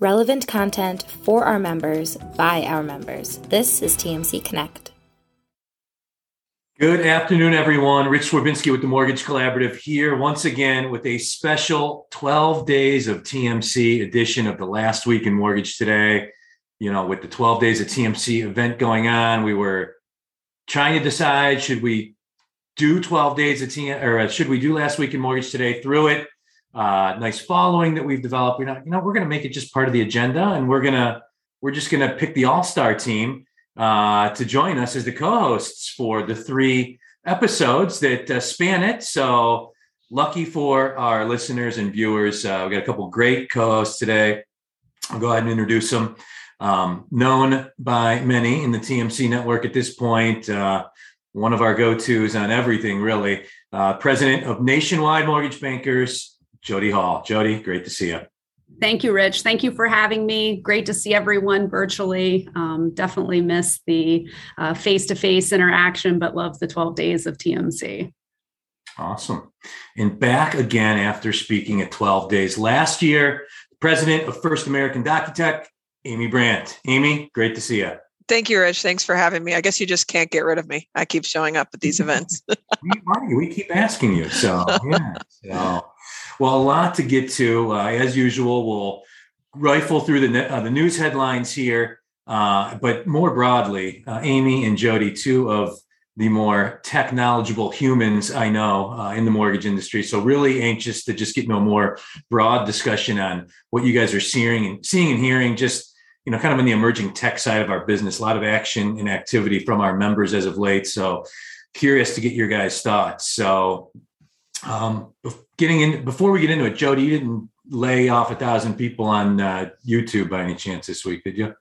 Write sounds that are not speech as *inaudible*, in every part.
relevant content for our members by our members. This is TMC Connect. Good afternoon, everyone. Rich Swerbinsky with the Mortgage Collaborative here once again with a special 12 days of TMC edition of the last week in Mortgage Today. You know, with the 12 days of TMC event going on, we were trying to decide should we do 12 days of TM or should we do last week in Mortgage Today through it? Uh, nice following that we've developed. We're not, you know, we're going to make it just part of the agenda and we're to, we're just going to pick the all-star team uh, to join us as the co-hosts for the three episodes that uh, span it. So lucky for our listeners and viewers, uh, we got a couple great co-hosts today. I'll go ahead and introduce them. Um, known by many in the TMC network at this point, uh, one of our go-tos on everything, really. Uh, president of Nationwide Mortgage Bankers, Jodi Hall. Jodi, great to see you. Thank you, Rich. Thank you for having me. Great to see everyone virtually. Um, definitely miss the face to face interaction, but love the 12 days of TMC. Awesome. And back again after speaking at 12 days last year, president of First American DocuTech, Amy Brandt. Amy, great to see you. Thank you, Rich. Thanks for having me. I guess you just can't get rid of me. I keep showing up at these events. *laughs* we, we keep asking you. So, yeah. So, well, a lot to get to. Uh, as usual, we'll rifle through the uh, the news headlines here, uh, but more broadly, uh, Amy and Jodi, two of the more tech knowledgeable humans I know uh, in the mortgage industry. So really anxious to just get no more broad discussion on what you guys are seeing and seeing and hearing. Just you know, kind of in the emerging tech side of our business, a lot of action and activity from our members as of late. So curious to get your guys' thoughts. So um, getting in before we get into it, Jodi, you didn't lay off a thousand people on uh, YouTube by any chance this week, did you?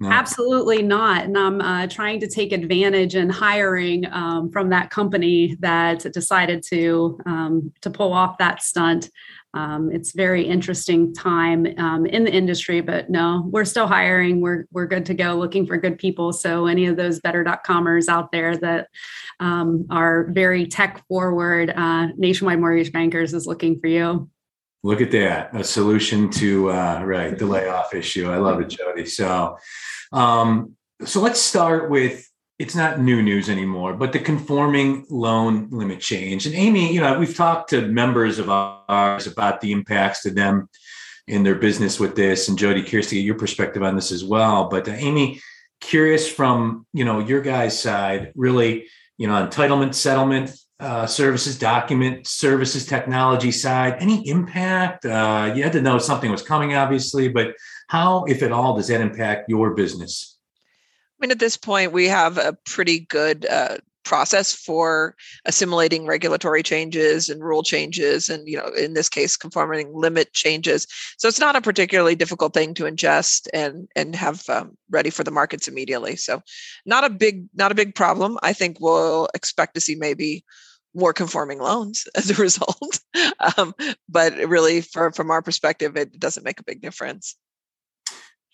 No. Absolutely not. And I'm uh, trying to take advantage and hiring um, from that company that decided to um, to pull off that stunt. Um, it's very interesting time um, in the industry, but no, we're still hiring. We're we're good to go, looking for good people. So any of those better.comers out there that um, are very tech forward, uh, nationwide mortgage bankers is looking for you. Look at that, a solution to uh, right the layoff issue. I love it, Jodi. So, um, so let's start with it's not new news anymore, but the conforming loan limit change. And Amy, you know, we've talked to members of ours about the impacts to them in their business with this. And Jodi, curious to get your perspective on this as well. But uh, Amy, curious from you know your guys' side, really, you know, entitlement settlement uh, services, document services, technology side, any impact? Uh, you had to know something was coming, obviously, but how, if at all, does that impact your business? Mean, at this point, we have a pretty good uh, process for assimilating regulatory changes and rule changes and you know in this case conforming limit changes so it's not a particularly difficult thing to ingest and and have um, ready for the markets immediately so not a big not a big problem i think we'll expect to see maybe more conforming loans *laughs* as a result. um, but really, for, from our perspective, it doesn't make a big difference.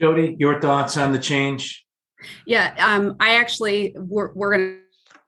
Jodi, your thoughts on the change? Yeah, um, I actually we're, we're going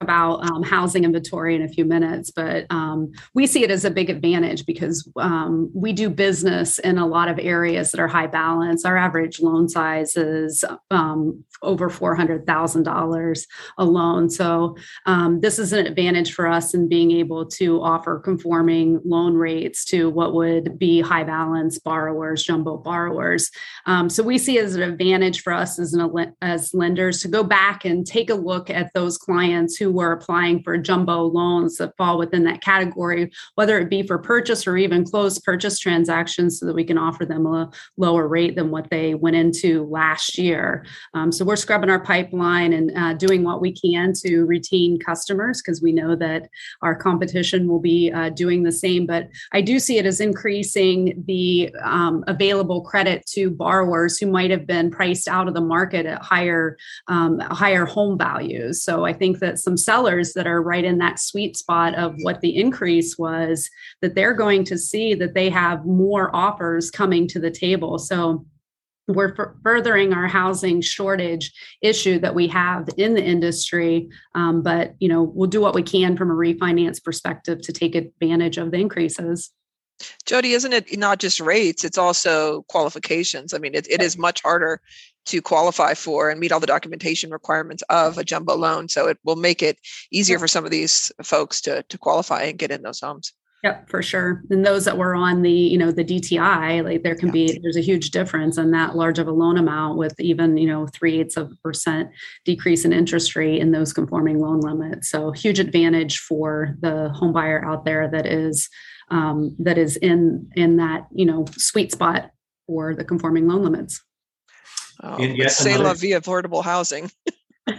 about um, housing inventory in a few minutes, but um, we see it as a big advantage because um, we do business in a lot of areas that are high balance. Our average loan size is um, over $400,000 a loan. So, um, this is an advantage for us in being able to offer conforming loan rates to what would be high balance borrowers, jumbo borrowers. Um, so, we see as an advantage for us as, an, as lenders to go back and take a look at those clients who were applying for jumbo loans that fall within that category, whether it be for purchase or even closed purchase transactions, so that we can offer them a lower rate than what they went into last year. Um, so we're scrubbing our pipeline and uh, doing what we can to retain customers because we know that our competition will be uh, doing the same. But I do see it as increasing the um, available credit to borrowers who might have been priced out of the market at higher um, higher home values. So I think that some sellers that are right in that sweet spot of what the increase was, that they're going to see that they have more offers coming to the table. So we're f- furthering our housing shortage issue that we have in the industry um, but you know we'll do what we can from a refinance perspective to take advantage of the increases Jodi, isn't it not just rates? It's also qualifications. I mean, it, it is much harder to qualify for and meet all the documentation requirements of a jumbo loan. So it will make it easier for some of these folks to, to qualify and get in those homes. Yep, for sure. And those that were on the, you know, the DTI, like there can yeah. be, there's a huge difference in that large of a loan amount with even, you know, three eighths of a percent decrease in interest rate in those conforming loan limits. So huge advantage for the home buyer out there that is, um, that is in, in that, you know, sweet spot for the conforming loan limits. Oh, and yet say another... la vie affordable housing. *laughs* and,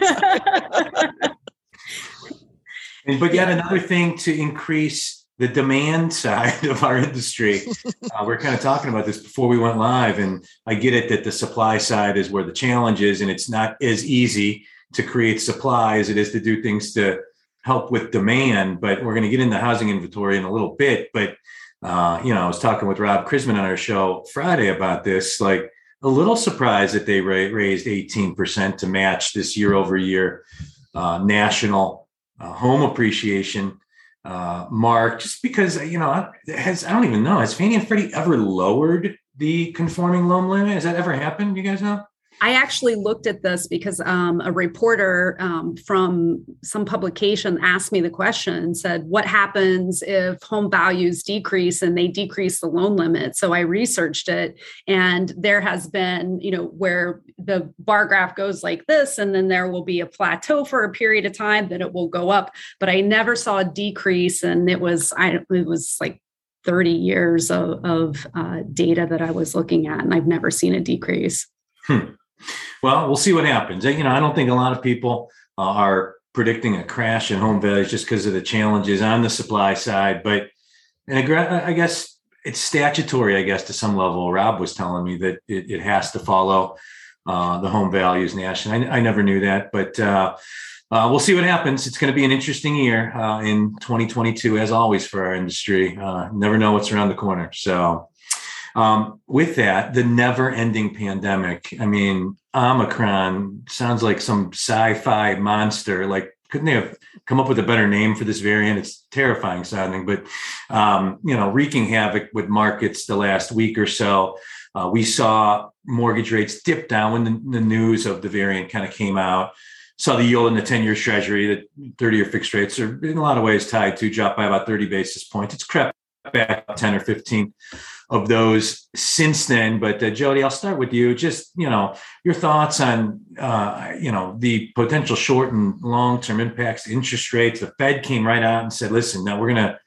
but yet another thing to increase the demand side *laughs* of our industry. uh, we're kind of talking about this before we went live, and I get it that the supply side is where the challenge is, and it's not as easy to create supply as it is to do things to help with demand. But we're going to get into housing inventory in a little bit. But uh, you know, I was talking with Rob Chrisman on our show Friday about this. Like a little surprised that they ra- raised 18% to match this year over year uh, national uh, home appreciation uh, mark just because you know has I don't even know has Fannie and Freddie ever lowered the conforming loan limit? Has that ever happened? You guys know? I actually looked at this because um, a reporter um, from some publication asked me the question and said, What happens if home values decrease and they decrease the loan limit? So I researched it, and there has been, you know, where the bar graph goes like this, and then there will be a plateau for a period of time, then it will go up. But I never saw a decrease, and it was, I, it was like 30 years of, of uh, data that I was looking at, and I've never seen a decrease. Hmm. Well, we'll see what happens. You know, I don't think a lot of people uh, are predicting a crash in home values just because of the challenges on the supply side. But I guess it's statutory, I guess, to some level. Rob was telling me that it, it has to follow uh, the home values national. I, I never knew that, but uh, uh, we'll see what happens. It's going to be an interesting year uh, in 2022, as always, for our industry. Uh, never know what's around the corner. So um, with that, the never ending pandemic, I mean, Omicron sounds like some sci fi monster. Like, couldn't they have come up with a better name for this variant? It's terrifying sounding, but, um, you know, wreaking havoc with markets the last week or so. Uh, we saw mortgage rates dip down when the, the news of the variant kind of came out saw the yield in the 10 year treasury, the 30 year fixed rates are in a lot of ways tied to drop by about 30 basis points. It's crept back 10 or 15 of those since then. But uh, Jodi, I'll start with you. Just you know your thoughts on uh, you know the potential short and long term impacts, interest rates. The Fed came right out and said, "Listen, now we're going to,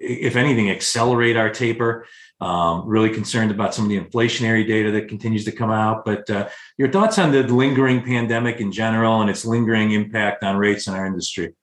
if anything, accelerate our taper." Um, really concerned about some of the inflationary data that continues to come out. But uh, your thoughts on the lingering pandemic in general and its lingering impact on rates in our industry?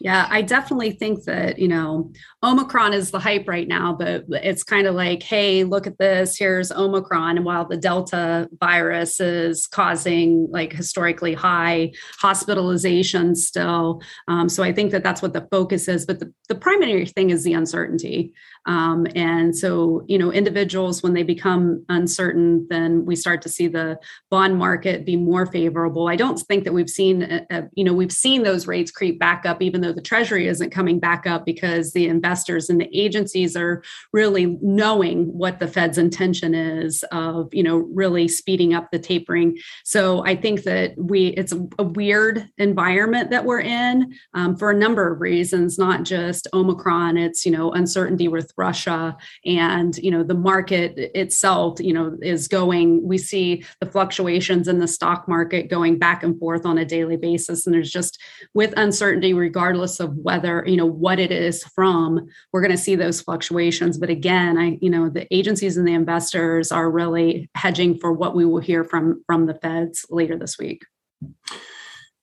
Yeah, I definitely think that, you know, Omicron is the hype right now, but it's kind of like, hey, look at this. Here's Omicron. And while the Delta virus is causing like historically high hospitalizations still. Um, so I think that that's what the focus is. But the, the primary thing is the uncertainty. Um, and so, you know, individuals, when they become uncertain, then we start to see the bond market be more favorable. I don't think that we've seen, a, uh, a, uh, you know, we've seen those rates creep back up, even though the Treasury isn't coming back up because the investors and the agencies are really knowing what the Fed's intention is of, you know, really speeding up the tapering. So I think that we, it's a, weird environment that we're in um, for a number of reasons, not just Omicron. It's, you know, uncertainty with Russia and you know the market itself you know is going we see the fluctuations in the stock market going back and forth on a daily basis and there's just with uncertainty regardless of whether you know what it is from we're going to see those fluctuations. But again I you know the agencies and the investors are really hedging for what we will hear from from the feds later this week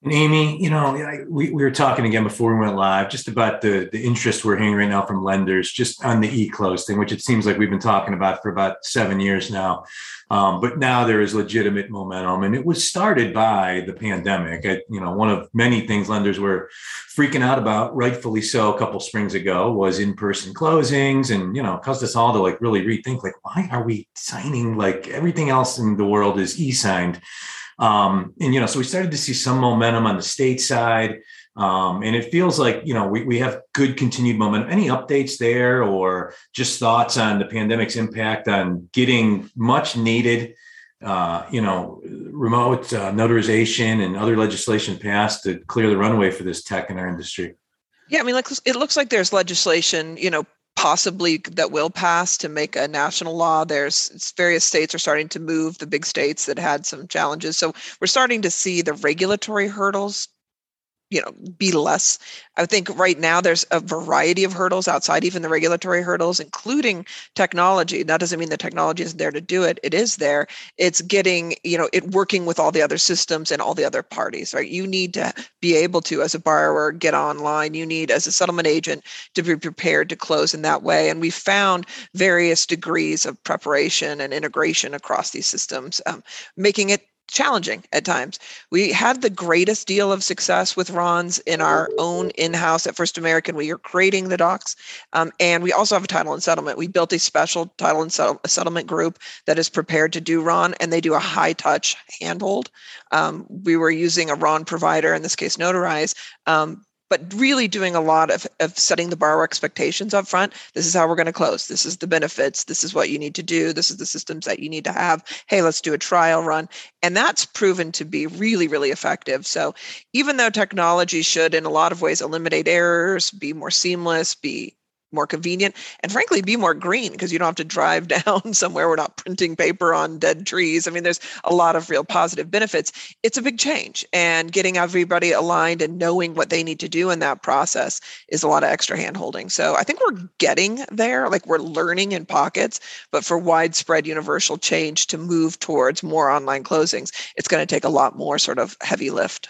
and Amy, you know, we, we were talking again before we went live just about the, the interest we're hearing right now from lenders just on the e-close thing, which it seems like we've been talking about for about seven years now. Um, but now there is legitimate momentum, and it was started by the pandemic. I, you know, one of many things lenders were freaking out about, rightfully so, a couple springs ago, was in-person closings, and you know, caused us all to like really rethink, like, why are we signing like everything else in the world is e-signed? Um, and you know, so we started to see some momentum on the state side. Um, and it feels like, you know, we, we have good continued momentum. Any updates there or just thoughts on the pandemic's impact on getting much needed, uh, you know, remote uh, notarization and other legislation passed to clear the runway for this tech in our industry? Yeah, I mean, like it looks like there's legislation, you know, possibly that will pass to make a national law. There's various states are starting to move, the big states that had some challenges. So we're starting to see the regulatory hurdles you know be less. I think right now there's a variety of hurdles outside even the regulatory hurdles including technology. That doesn't mean the technology isn't there to do it. It is there. It's getting you know it working with all the other systems and all the other parties right? You need to be able to as a borrower get online. You need as a settlement agent to be prepared to close in that way. And we found various degrees of preparation and integration across these systems um, making it challenging at times. We had the greatest deal of success with RONs in our own in-house at First American. We are creating the docs, um, and we also have a title and settlement. We built a special title and settle- settlement group that is prepared to do RON, and they do a high-touch handhold. Um, we were using a RON provider, in this case, Notarize, um, but really doing a lot of, of setting the borrower expectations up front. This is how we're going to close. This is the benefits. This is what you need to do. This is the systems that you need to have. Hey, let's do a trial run. And that's proven to be really, really effective. So even though technology should, in a lot of ways, eliminate errors, be more seamless, be more convenient and frankly be more green because you don't have to drive *laughs* down somewhere we're not printing paper on dead trees. I mean there's a lot of real positive benefits. It's a big change and getting everybody aligned and knowing what they need to do in that process is a lot of extra hand holding so i think we're getting there like we're learning in pockets but for widespread universal change to move towards more online closings it's going to take a lot more sort of heavy lift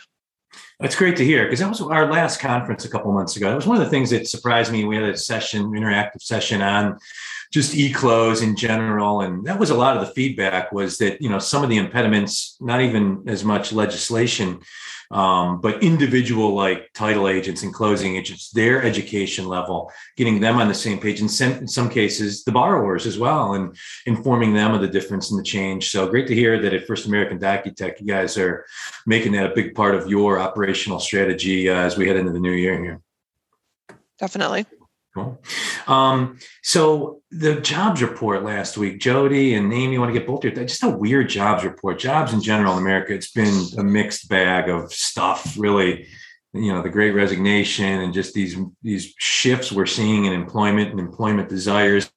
that's great to hear because that was our last conference a couple months ago. That was one of the things that surprised me. We had a session, interactive session on just e-close in general, and that was a lot of the feedback was that you know some of the impediments, not even as much legislation, um, but individual like title agents and closing agents, their education level, getting them on the same page, and sent, in some cases the borrowers as well, and informing them of the difference and the change. So great to hear that at First American DocuTech, you guys are making that a big part of your operational strategy uh, as we head into the new year here. Definitely. Cool. Um, so the jobs report last week, Jodi and Amy, you want to get both your just a weird jobs report. Jobs in general in America, it's been a mixed bag of stuff, really. You know, the great resignation and just these these shifts we're seeing in employment and employment desires.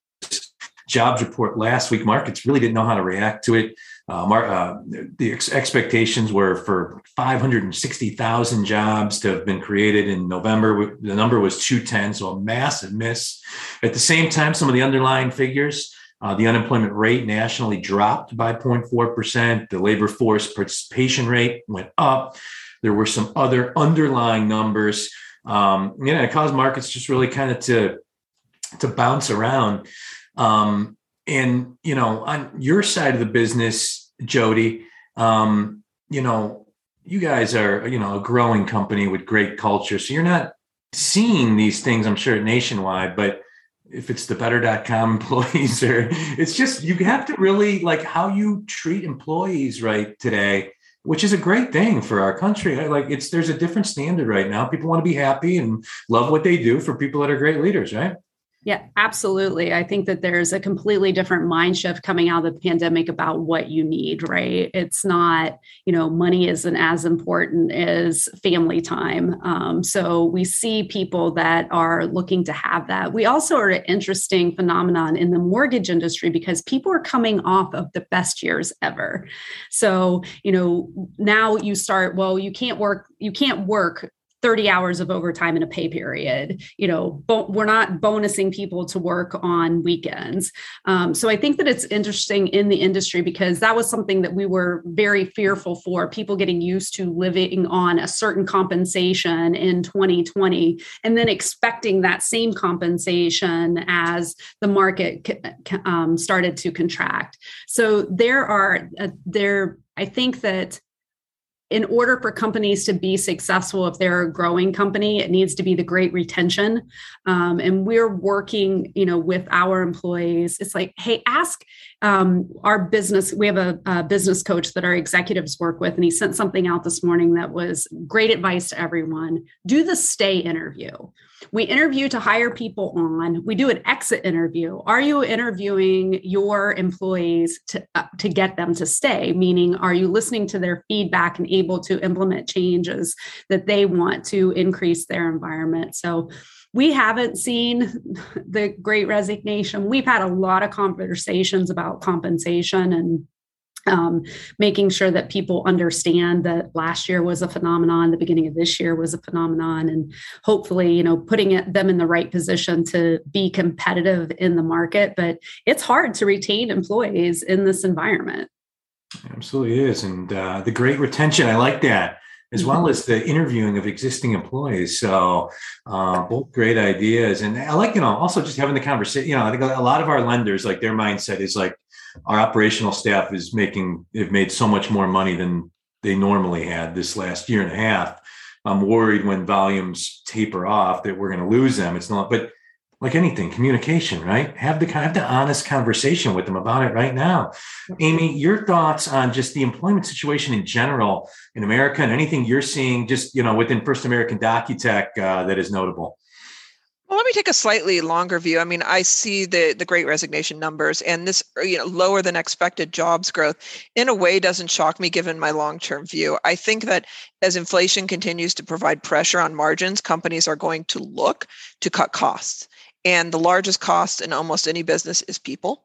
Jobs report last week, markets really didn't know how to react to it. Uh, uh, the ex- expectations were for 560,000 jobs to have been created in November. The number was 210, so a massive miss. At the same time, some of the underlying figures, uh, the unemployment rate nationally dropped by 0.4%. The labor force participation rate went up. There were some other underlying numbers. Um, you know, it caused markets just really kind of to to bounce around. Um, and you know, on your side of the business, Jodi, um, you know, you guys are you know a growing company with great culture, so you're not seeing these things. I'm sure nationwide, but if it's the better.com *laughs* employees or it's just you have to really like how you treat employees right today which is a great thing for our country. Like it's there's a different standard right now. People want to be happy and love what they do for people that are great leaders right yeah, absolutely. I think that there's a completely different mind shift coming out of the pandemic about what you need, right? It's not, you know, money isn't as important as family time. Um, so we see people that are looking to have that. We also are an interesting phenomenon in the mortgage industry because people are coming off of the best years ever. So, you know, now you start, well, you can't work, you can't work 30 hours of overtime in a pay period you know bo- we're not bonusing people to work on weekends. Um, so i think that it's interesting in the industry because that was something that we were very fearful for people getting used to living on a certain compensation in 2020 and then expecting that same compensation as the market um, started to contract. So there are uh, there i think that in order for companies to be successful, if they're a growing company, it needs to be the great retention. Um, and we're working, you know, with our employees. It's like, hey, ask um, our business, we have a, a, business coach that our executives work with, and he sent something out this morning that was great advice to everyone. Do the stay interview. We interview to hire people on. We do an exit interview. Are you interviewing your employees to, uh, to get them to stay? Meaning, are you listening to their feedback and able to implement changes that they want to increase their environment? So, we haven't seen the great resignation. We've had a lot of conversations about compensation and um, making sure that people understand that last year was a phenomenon, the beginning of this year was a phenomenon, and hopefully, you know, putting it, them in the right position to be competitive in the market. But it's hard to retain employees in this environment. Absolutely is, and uh, the great retention. I like that as well mm-hmm. as the interviewing of existing employees. So uh, both great ideas. And I like, you know, also just having the conversation, you know, I think a lot of our lenders, like their mindset is like our operational staff is making, they've made so much more money than they normally had this last year and a half. I'm worried when volumes taper off that we're going to lose them. It's not, but like anything, communication, right? Have the have the honest conversation with them about it right now. Amy, your thoughts on just the employment situation in general in America and anything you're seeing just you know within First American DocuTech uh, that is notable. Well, let me take a slightly longer view. I mean, I see the the great resignation numbers and this uh, you know lower than expected jobs growth in a way doesn't shock me given my long-term view. I think that as inflation continues to provide pressure on margins, companies are going to look to cut costs and the largest cost in almost any business is people.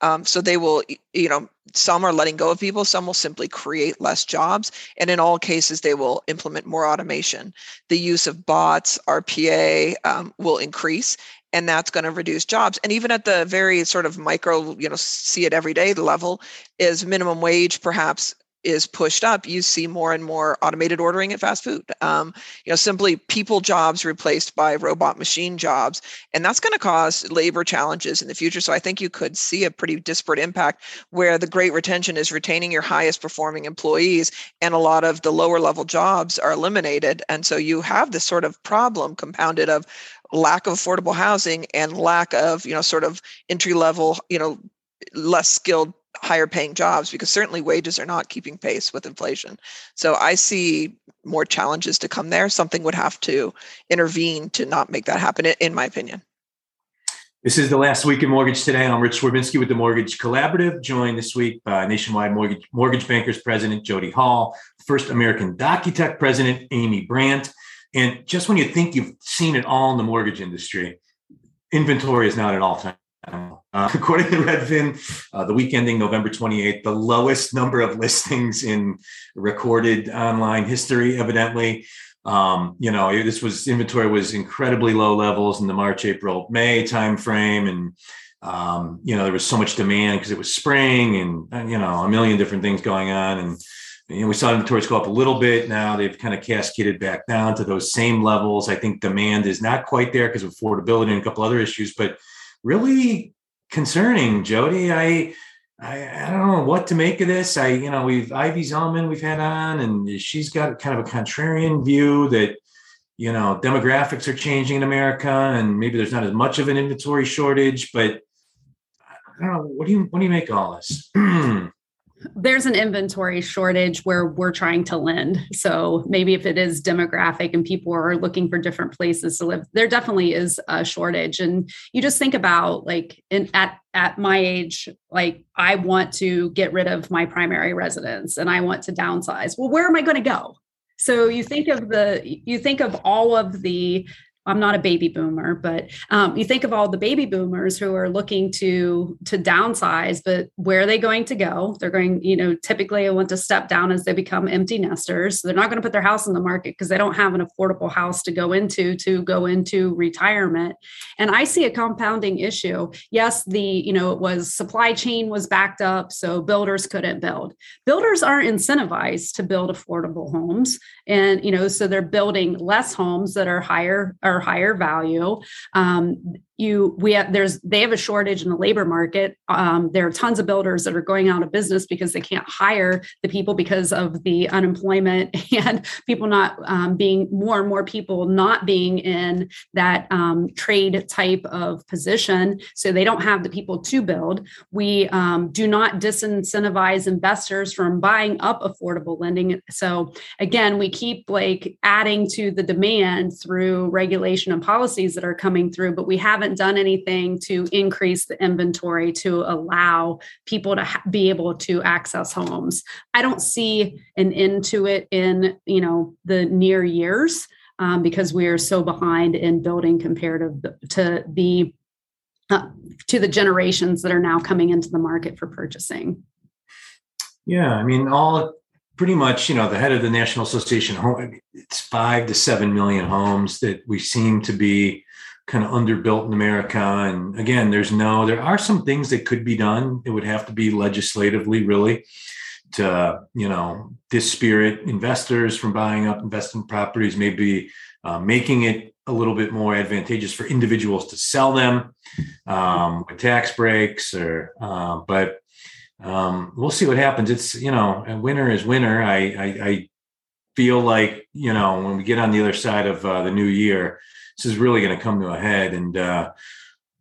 Um, so they will you know some are letting go of people some will simply create less jobs and in all cases they will implement more automation. The use of bots rpa um, will increase and that's going to reduce jobs. And even at the very sort of micro you know see it every day level is minimum wage perhaps is pushed up, you see more and more automated ordering at fast food. Um, you know, simply people jobs replaced by robot machine jobs, and that's going to cause labor challenges in the future. So I think you could see a pretty disparate impact where the great retention is retaining your highest performing employees, and a lot of the lower level jobs are eliminated, and so you have this sort of problem compounded of lack of affordable housing and lack of you know sort of entry level you know less skilled higher paying jobs because certainly wages are not keeping pace with inflation. So I see more challenges to come there. Something would have to intervene to not make that happen, in my opinion. This is the last week in Mortgage Today. I'm Rich Swerbinsky with the Mortgage Collaborative, joined this week by Nationwide Mortgage, Mortgage Bankers President Jodi Hall, First American DocuTech President Amy Brandt. And just when you think you've seen it all in the mortgage industry, inventory is not at all time uh, *laughs* according to Redfin, uh, the week ending November 28th, the lowest number of listings in recorded online history, evidently. Um, you know, this was inventory was incredibly low levels in the March, April, May timeframe. And, um, you know, there was so much demand because it was spring and, you know, a million different things going on. And, you know, we saw inventories go up a little bit. Now they've kind of cascaded back down to those same levels. I think demand is not quite there because of affordability and a couple other issues, but really concerning, Jodi. I, I, I don't know what to make of this. I, you know, we've Ivy Zellman we've had on, and she's got kind of a contrarian view that, you know, demographics are changing in America, and maybe there's not as much of an inventory shortage. But I don't know. What do you what do you make of all this? *clears throat* there's an inventory shortage where we're trying to lend. So maybe if it is demographic and people are looking for different places to live, there definitely is a shortage. And you just think about like in at at my age, like I want to get rid of my primary residence and I want to downsize. Well, where am I going to go? So you think of the you think of all of the I'm not a baby boomer, but um, you think of all the baby boomers who are looking to to downsize, but where are they going to go? They're going, you know, typically want to step down as they become empty nesters. So they're not going to put their house in the market because they don't have an affordable house to go into to go into retirement. And I see a compounding issue. Yes, the you know it was supply chain was backed up, so builders couldn't build. Builders aren't incentivized to build affordable homes, and you know so they're building less homes that are higher or higher value. Um, you we have there's they have a shortage in the labor market. Um, there are tons of builders that are going out of business because they can't hire the people because of the unemployment *laughs* and people not um, being more and more people not being in that um, trade type of position. So they don't have the people to build. We um, do not disincentivize investors from buying up affordable lending. So again we keep like adding to the demand through regulation and policies that are coming through but we haven't haven't done anything to increase the inventory to allow people to ha- be able to access homes. I don't see an end to it in you know the near years um, because we are so behind in building comparative to the uh, to the generations that are now coming into the market for purchasing. Yeah, I mean, all pretty much, you know, the head of the National Association it's five to seven million homes that we seem to be kind of underbuilt in America. And again, there's no, there are some things that could be done. It would have to be legislatively, really, to, you know, dispirit investors from buying up investment properties, maybe uh, making it a little bit more advantageous for individuals to sell them um, with tax breaks or, uh, but um, we'll see what happens. It's, you know, a winner is winner. I, I, I feel like, you know, when we get on the other side of uh, the new year, this is really going to come to a head and uh,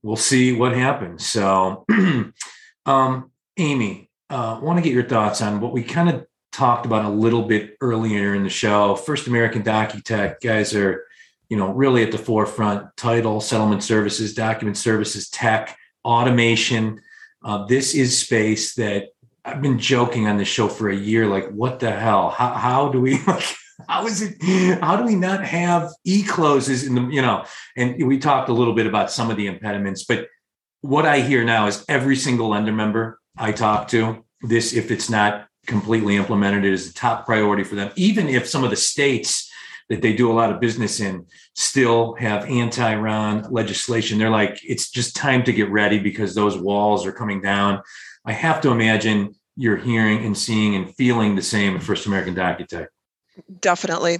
we'll see what happens. So, *clears throat* um, Amy, uh, want to get your thoughts on what we kind of talked about a little bit earlier in the show. First American DocuTech guys are, you know, really at the forefront. Title, settlement services, document services, tech, automation. Uh, this is space that I've been joking on the show for a year. Like, what the hell? How, how do we *laughs* like? How is it how do we not have e-closes in the you know and we talked a little bit about some of the impediments but what i hear now is every single lender member i talk to this if it's not completely implemented it is the top priority for them. Even if some of the states that they do a lot of business in still have anti-ron legislation they're like it's just time to get ready because those walls are coming down. I have to imagine you're hearing and seeing and feeling the same at first american docutech Definitely.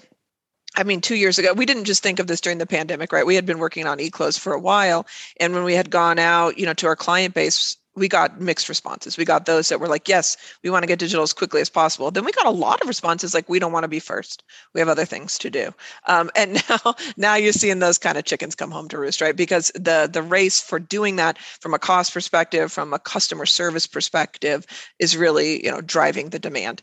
I mean, two years ago, we didn't just think of this during the pandemic, right? We had been working on eClose for a while. And when we had gone out, you know, to our client base, we got mixed responses. We got those that were like, yes, we want to get digital as quickly as possible. Then we got a lot of responses like, we don't want to be first. We have other things to do. Um, *laughs* and now, now you're seeing those kind of chickens come home to roost, right? Because the the race for doing that from a cost perspective, from a customer service perspective, is really you know driving the demand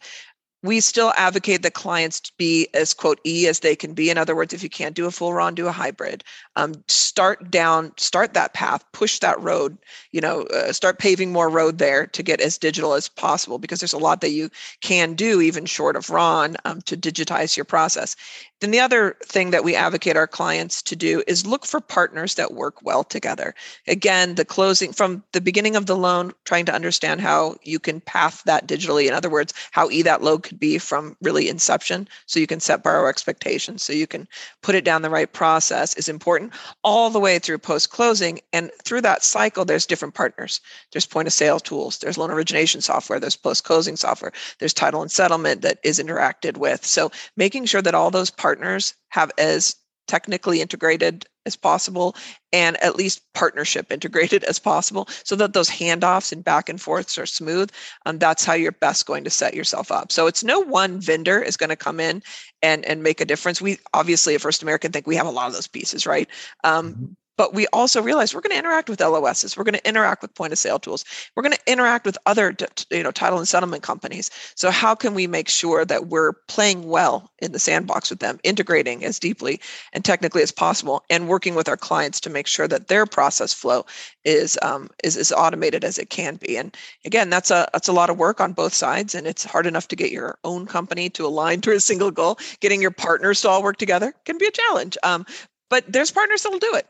we still advocate that clients be as quote e as they can be. In other words if you can't do a full RON do a hybrid. Um, start down start that path push that road you know uh, start paving more road there to get as digital as possible because there's a lot that you can do even short of ron um, to digitize your process then the other thing that we advocate our clients to do is look for partners that work well together. Again, the closing from the beginning of the loan, trying to understand how you can path that digitally. In other words, how e that load could be from really inception, so you can set borrower expectations, so you can put it down the right process is important all the way through post closing. And through that cycle, there's different partners. There's point of sale tools, there's loan origination software, there's post closing software, there's title and settlement that is interacted with. So making sure that all those partners partners have as technically integrated as possible and at least partnership *laughs* integrated as possible so that those handoffs and back and forths are smooth um, that's how you're best going to set yourself up. So it's no one vendor is going to come in and and make a difference. We obviously at first american think we have a lot of those pieces right? Um, mm-hmm but we also realize we're going to interact with LOSs. We're going to interact with point of sale tools. We're going to interact with other, you know, title and settlement companies. So how can we make sure that we're playing well in the sandbox with them, integrating as deeply and technically as possible, and working with our clients to make sure that their process flow is um, is as automated as it can be. And again, that's a that's a lot of work on both sides, and it's hard enough to get your own company to align *laughs* to a single goal. Getting your partners to all work together can be a challenge. Um, but there's partners that'll do it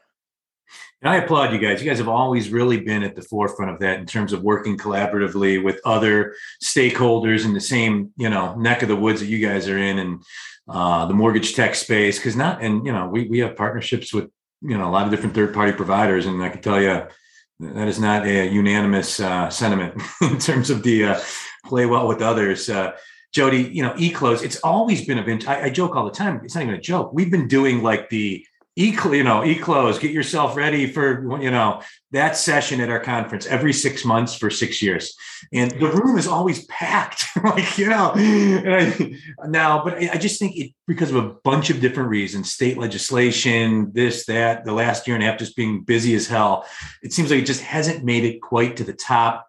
and I applaud you guys. You guys have always really been at the forefront of that in terms of working collaboratively with other stakeholders in the same, you know, neck of the woods that you guys are in and uh, the mortgage tech space. Cause not, and, you know, we, we have partnerships with, you know, a lot of different third party providers. And I can tell you that is not a unanimous uh, sentiment *laughs* in terms of the uh, play well with others. Uh, Jodi, you know, eClose, it's always been of, I, I joke all the time. It's not even a joke. We've been doing like the, e you know e-close get yourself ready for you know that session at our conference every six months for six years. And the room is always packed *laughs* like you know I, now but i just think it because of a bunch of different reasons state legislation this that the last year and a half just being busy as hell it seems like it just hasn't made it quite to the top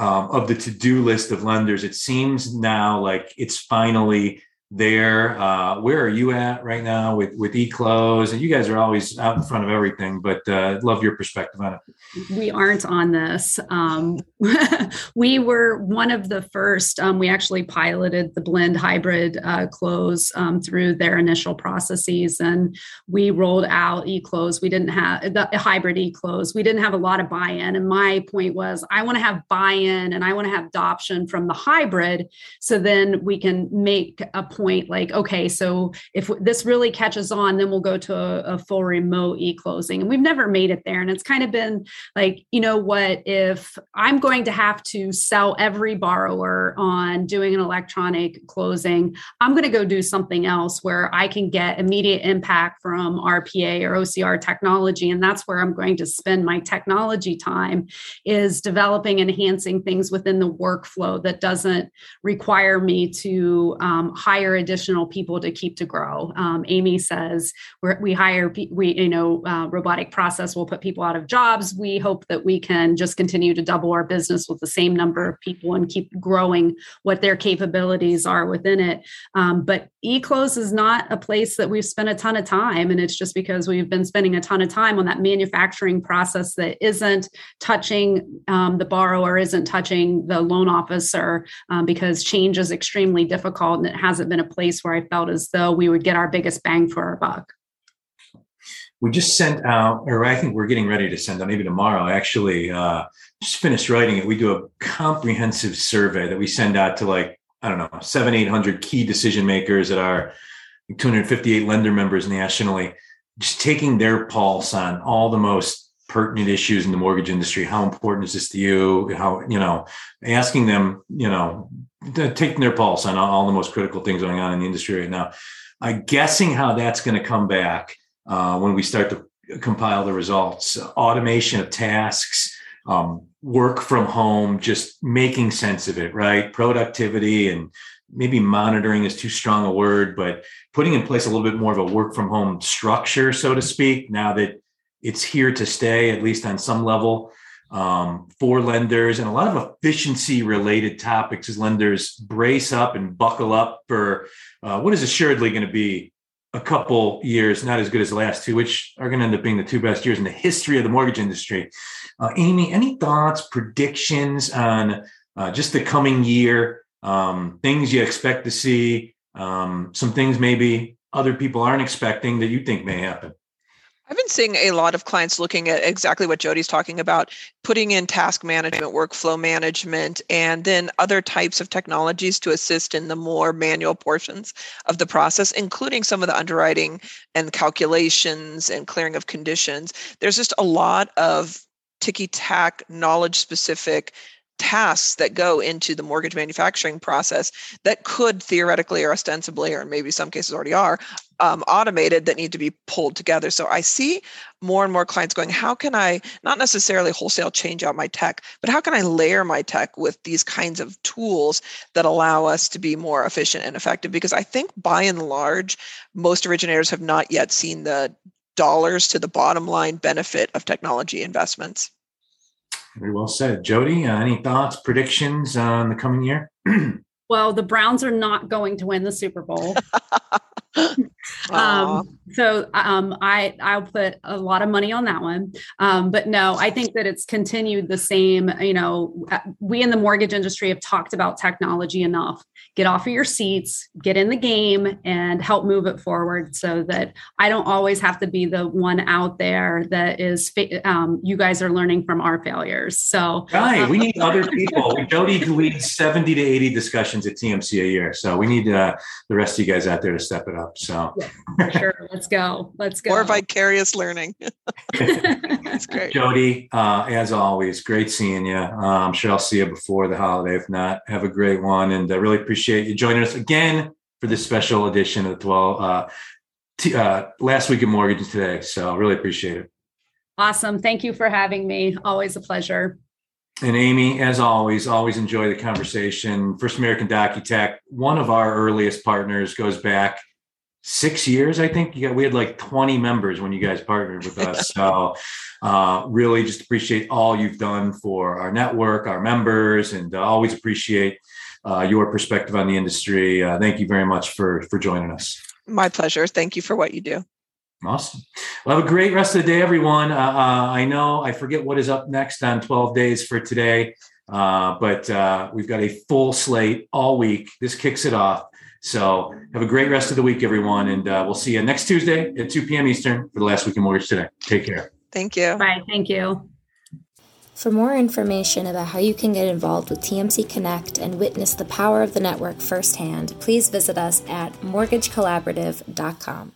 um, of the to-do list of lenders. It seems now like it's finally there. Uh, where are you at right now with with eClose? And you guys are always out in front of everything, but uh, love your perspective on it. We aren't on this. Um, *laughs* we were one of the first. Um, we actually piloted the blend hybrid uh, close um, through their initial processes, and we rolled out eClose. We didn't have the hybrid eClose. We didn't have a lot of buy-in, and my point was, I want to have buy-in and I want to have adoption from the hybrid, so then we can make a point like okay so if this really catches on then we'll go to a, a full remote e-closing. And we've never made it there. And it's kind of been like you know what if i'm going to have to sell every borrower on doing an electronic closing i'm going to go do something else where i can get immediate impact from rpa or ocr technology. And that's where i'm going to spend my technology time is developing enhancing things within the workflow that doesn't require me to um, hire hire additional people to keep to grow. Um, Amy says we hire we you know uh, robotic process will put people out of jobs. We hope that we can just continue to double our business with the same number of people and keep growing what their capabilities are within it. Um, but eClose is not a place that we've spent a ton of time, and it's just because we've been spending a ton of time on that manufacturing process that isn't touching um, the borrower, isn't touching the loan officer, um, because change is extremely difficult and it hasn't been a place where I felt as though we would get our biggest bang for our buck. We just sent out, or I think we're getting ready to send out, maybe tomorrow. Actually, uh, just finished writing it. We do a comprehensive survey that we send out to like I don't know seven, eight hundred key decision makers at our 258 lender members nationally, just taking their pulse on all the most pertinent issues in the mortgage industry. How important is this to you? How you know, asking them, you know, taking their pulse on all the most critical things going on in the industry right now. I'm guessing how that's going to come back uh, when we start to compile the results. Automation of tasks, um, work from home, just making sense of it, right? Productivity and maybe monitoring is too strong a word, but putting in place a little bit more of a work from home structure, so to speak, now that it's here to stay, at least on some level um, for lenders and a lot of efficiency related topics as lenders brace up and buckle up for uh, what is assuredly going to be a couple years, not as good as the last two, which are going to end up being the two best years in the history of the mortgage industry. Uh, Amy, any thoughts, predictions on uh, just the coming year? Um, things you expect to see, um, some things maybe other people aren't expecting that you think may happen? I've been seeing a lot of clients looking at exactly what Jodi's talking about, putting in task management, workflow management, and then other types of technologies to assist in the more manual portions of the process, including some of the underwriting and calculations and clearing of conditions. There's just a lot of ticky tack, knowledge specific tasks that go into the mortgage manufacturing process that could theoretically or ostensibly, or maybe some cases already are, um, automated that need to be pulled together. So I see more and more clients going, how can I not necessarily wholesale change out my tech, but how can I layer my tech with these kinds of tools that allow us to be more efficient and effective? Because I think by and large, most originators have not yet seen the dollars to the bottom line benefit of technology investments. Very well said. Jodi, uh, any thoughts, predictions on the coming year? *clears throat* well, the Browns are not going to win the Super Bowl. *laughs* um, so um, I I'll put a lot of money on that one. Um, but no, I think that it's continued the same. You know, uh, we in the mortgage industry have talked about technology enough. Get off of your seats, get in the game, and help move it forward so that I don't always have to be the one out there that is. Um, you guys are learning from our failures. So right, we need other *laughs* people. Jodi leads seventy to eighty discussions at TMC a year, so we need uh, the rest of you guys out there to step it up. So yeah, sure, *laughs* let's go. Let's go. More vicarious learning. *laughs* That's *laughs* great. Jodi, uh, as always, great seeing you. Uh, I'm sure I'll see you before the holiday. If not, have a great one. And I really appreciate you joining us again for this special edition of the 12, uh, t- uh, last week in mortgage today. So really appreciate it. Awesome. Thank you for having me. Always a pleasure. And Amy, as always, always enjoy the conversation. First American DocuTech, one of our earliest partners, goes back six years. I think got, we had like 20 members when you guys partnered with us. *laughs* so uh, really just appreciate all you've done for our network, our members, and uh, always appreciate uh, your perspective on the industry. Uh, thank you very much for for joining us. My pleasure. Thank you for what you do. Awesome. Well, have a great rest of the day, everyone. Uh, uh, I know I forget what is up next on 12 days for today, uh, but uh, we've got a full slate all week. This kicks it off. So have a great rest of the week, everyone. And uh, we'll see you next Tuesday at 2 p.m. Eastern for the last week in mortgage today. Take care. Thank you. Bye. Thank you. For more information about how you can get involved with TMC Connect and witness the power of the network firsthand, please visit us at mortgagecollaborative.com.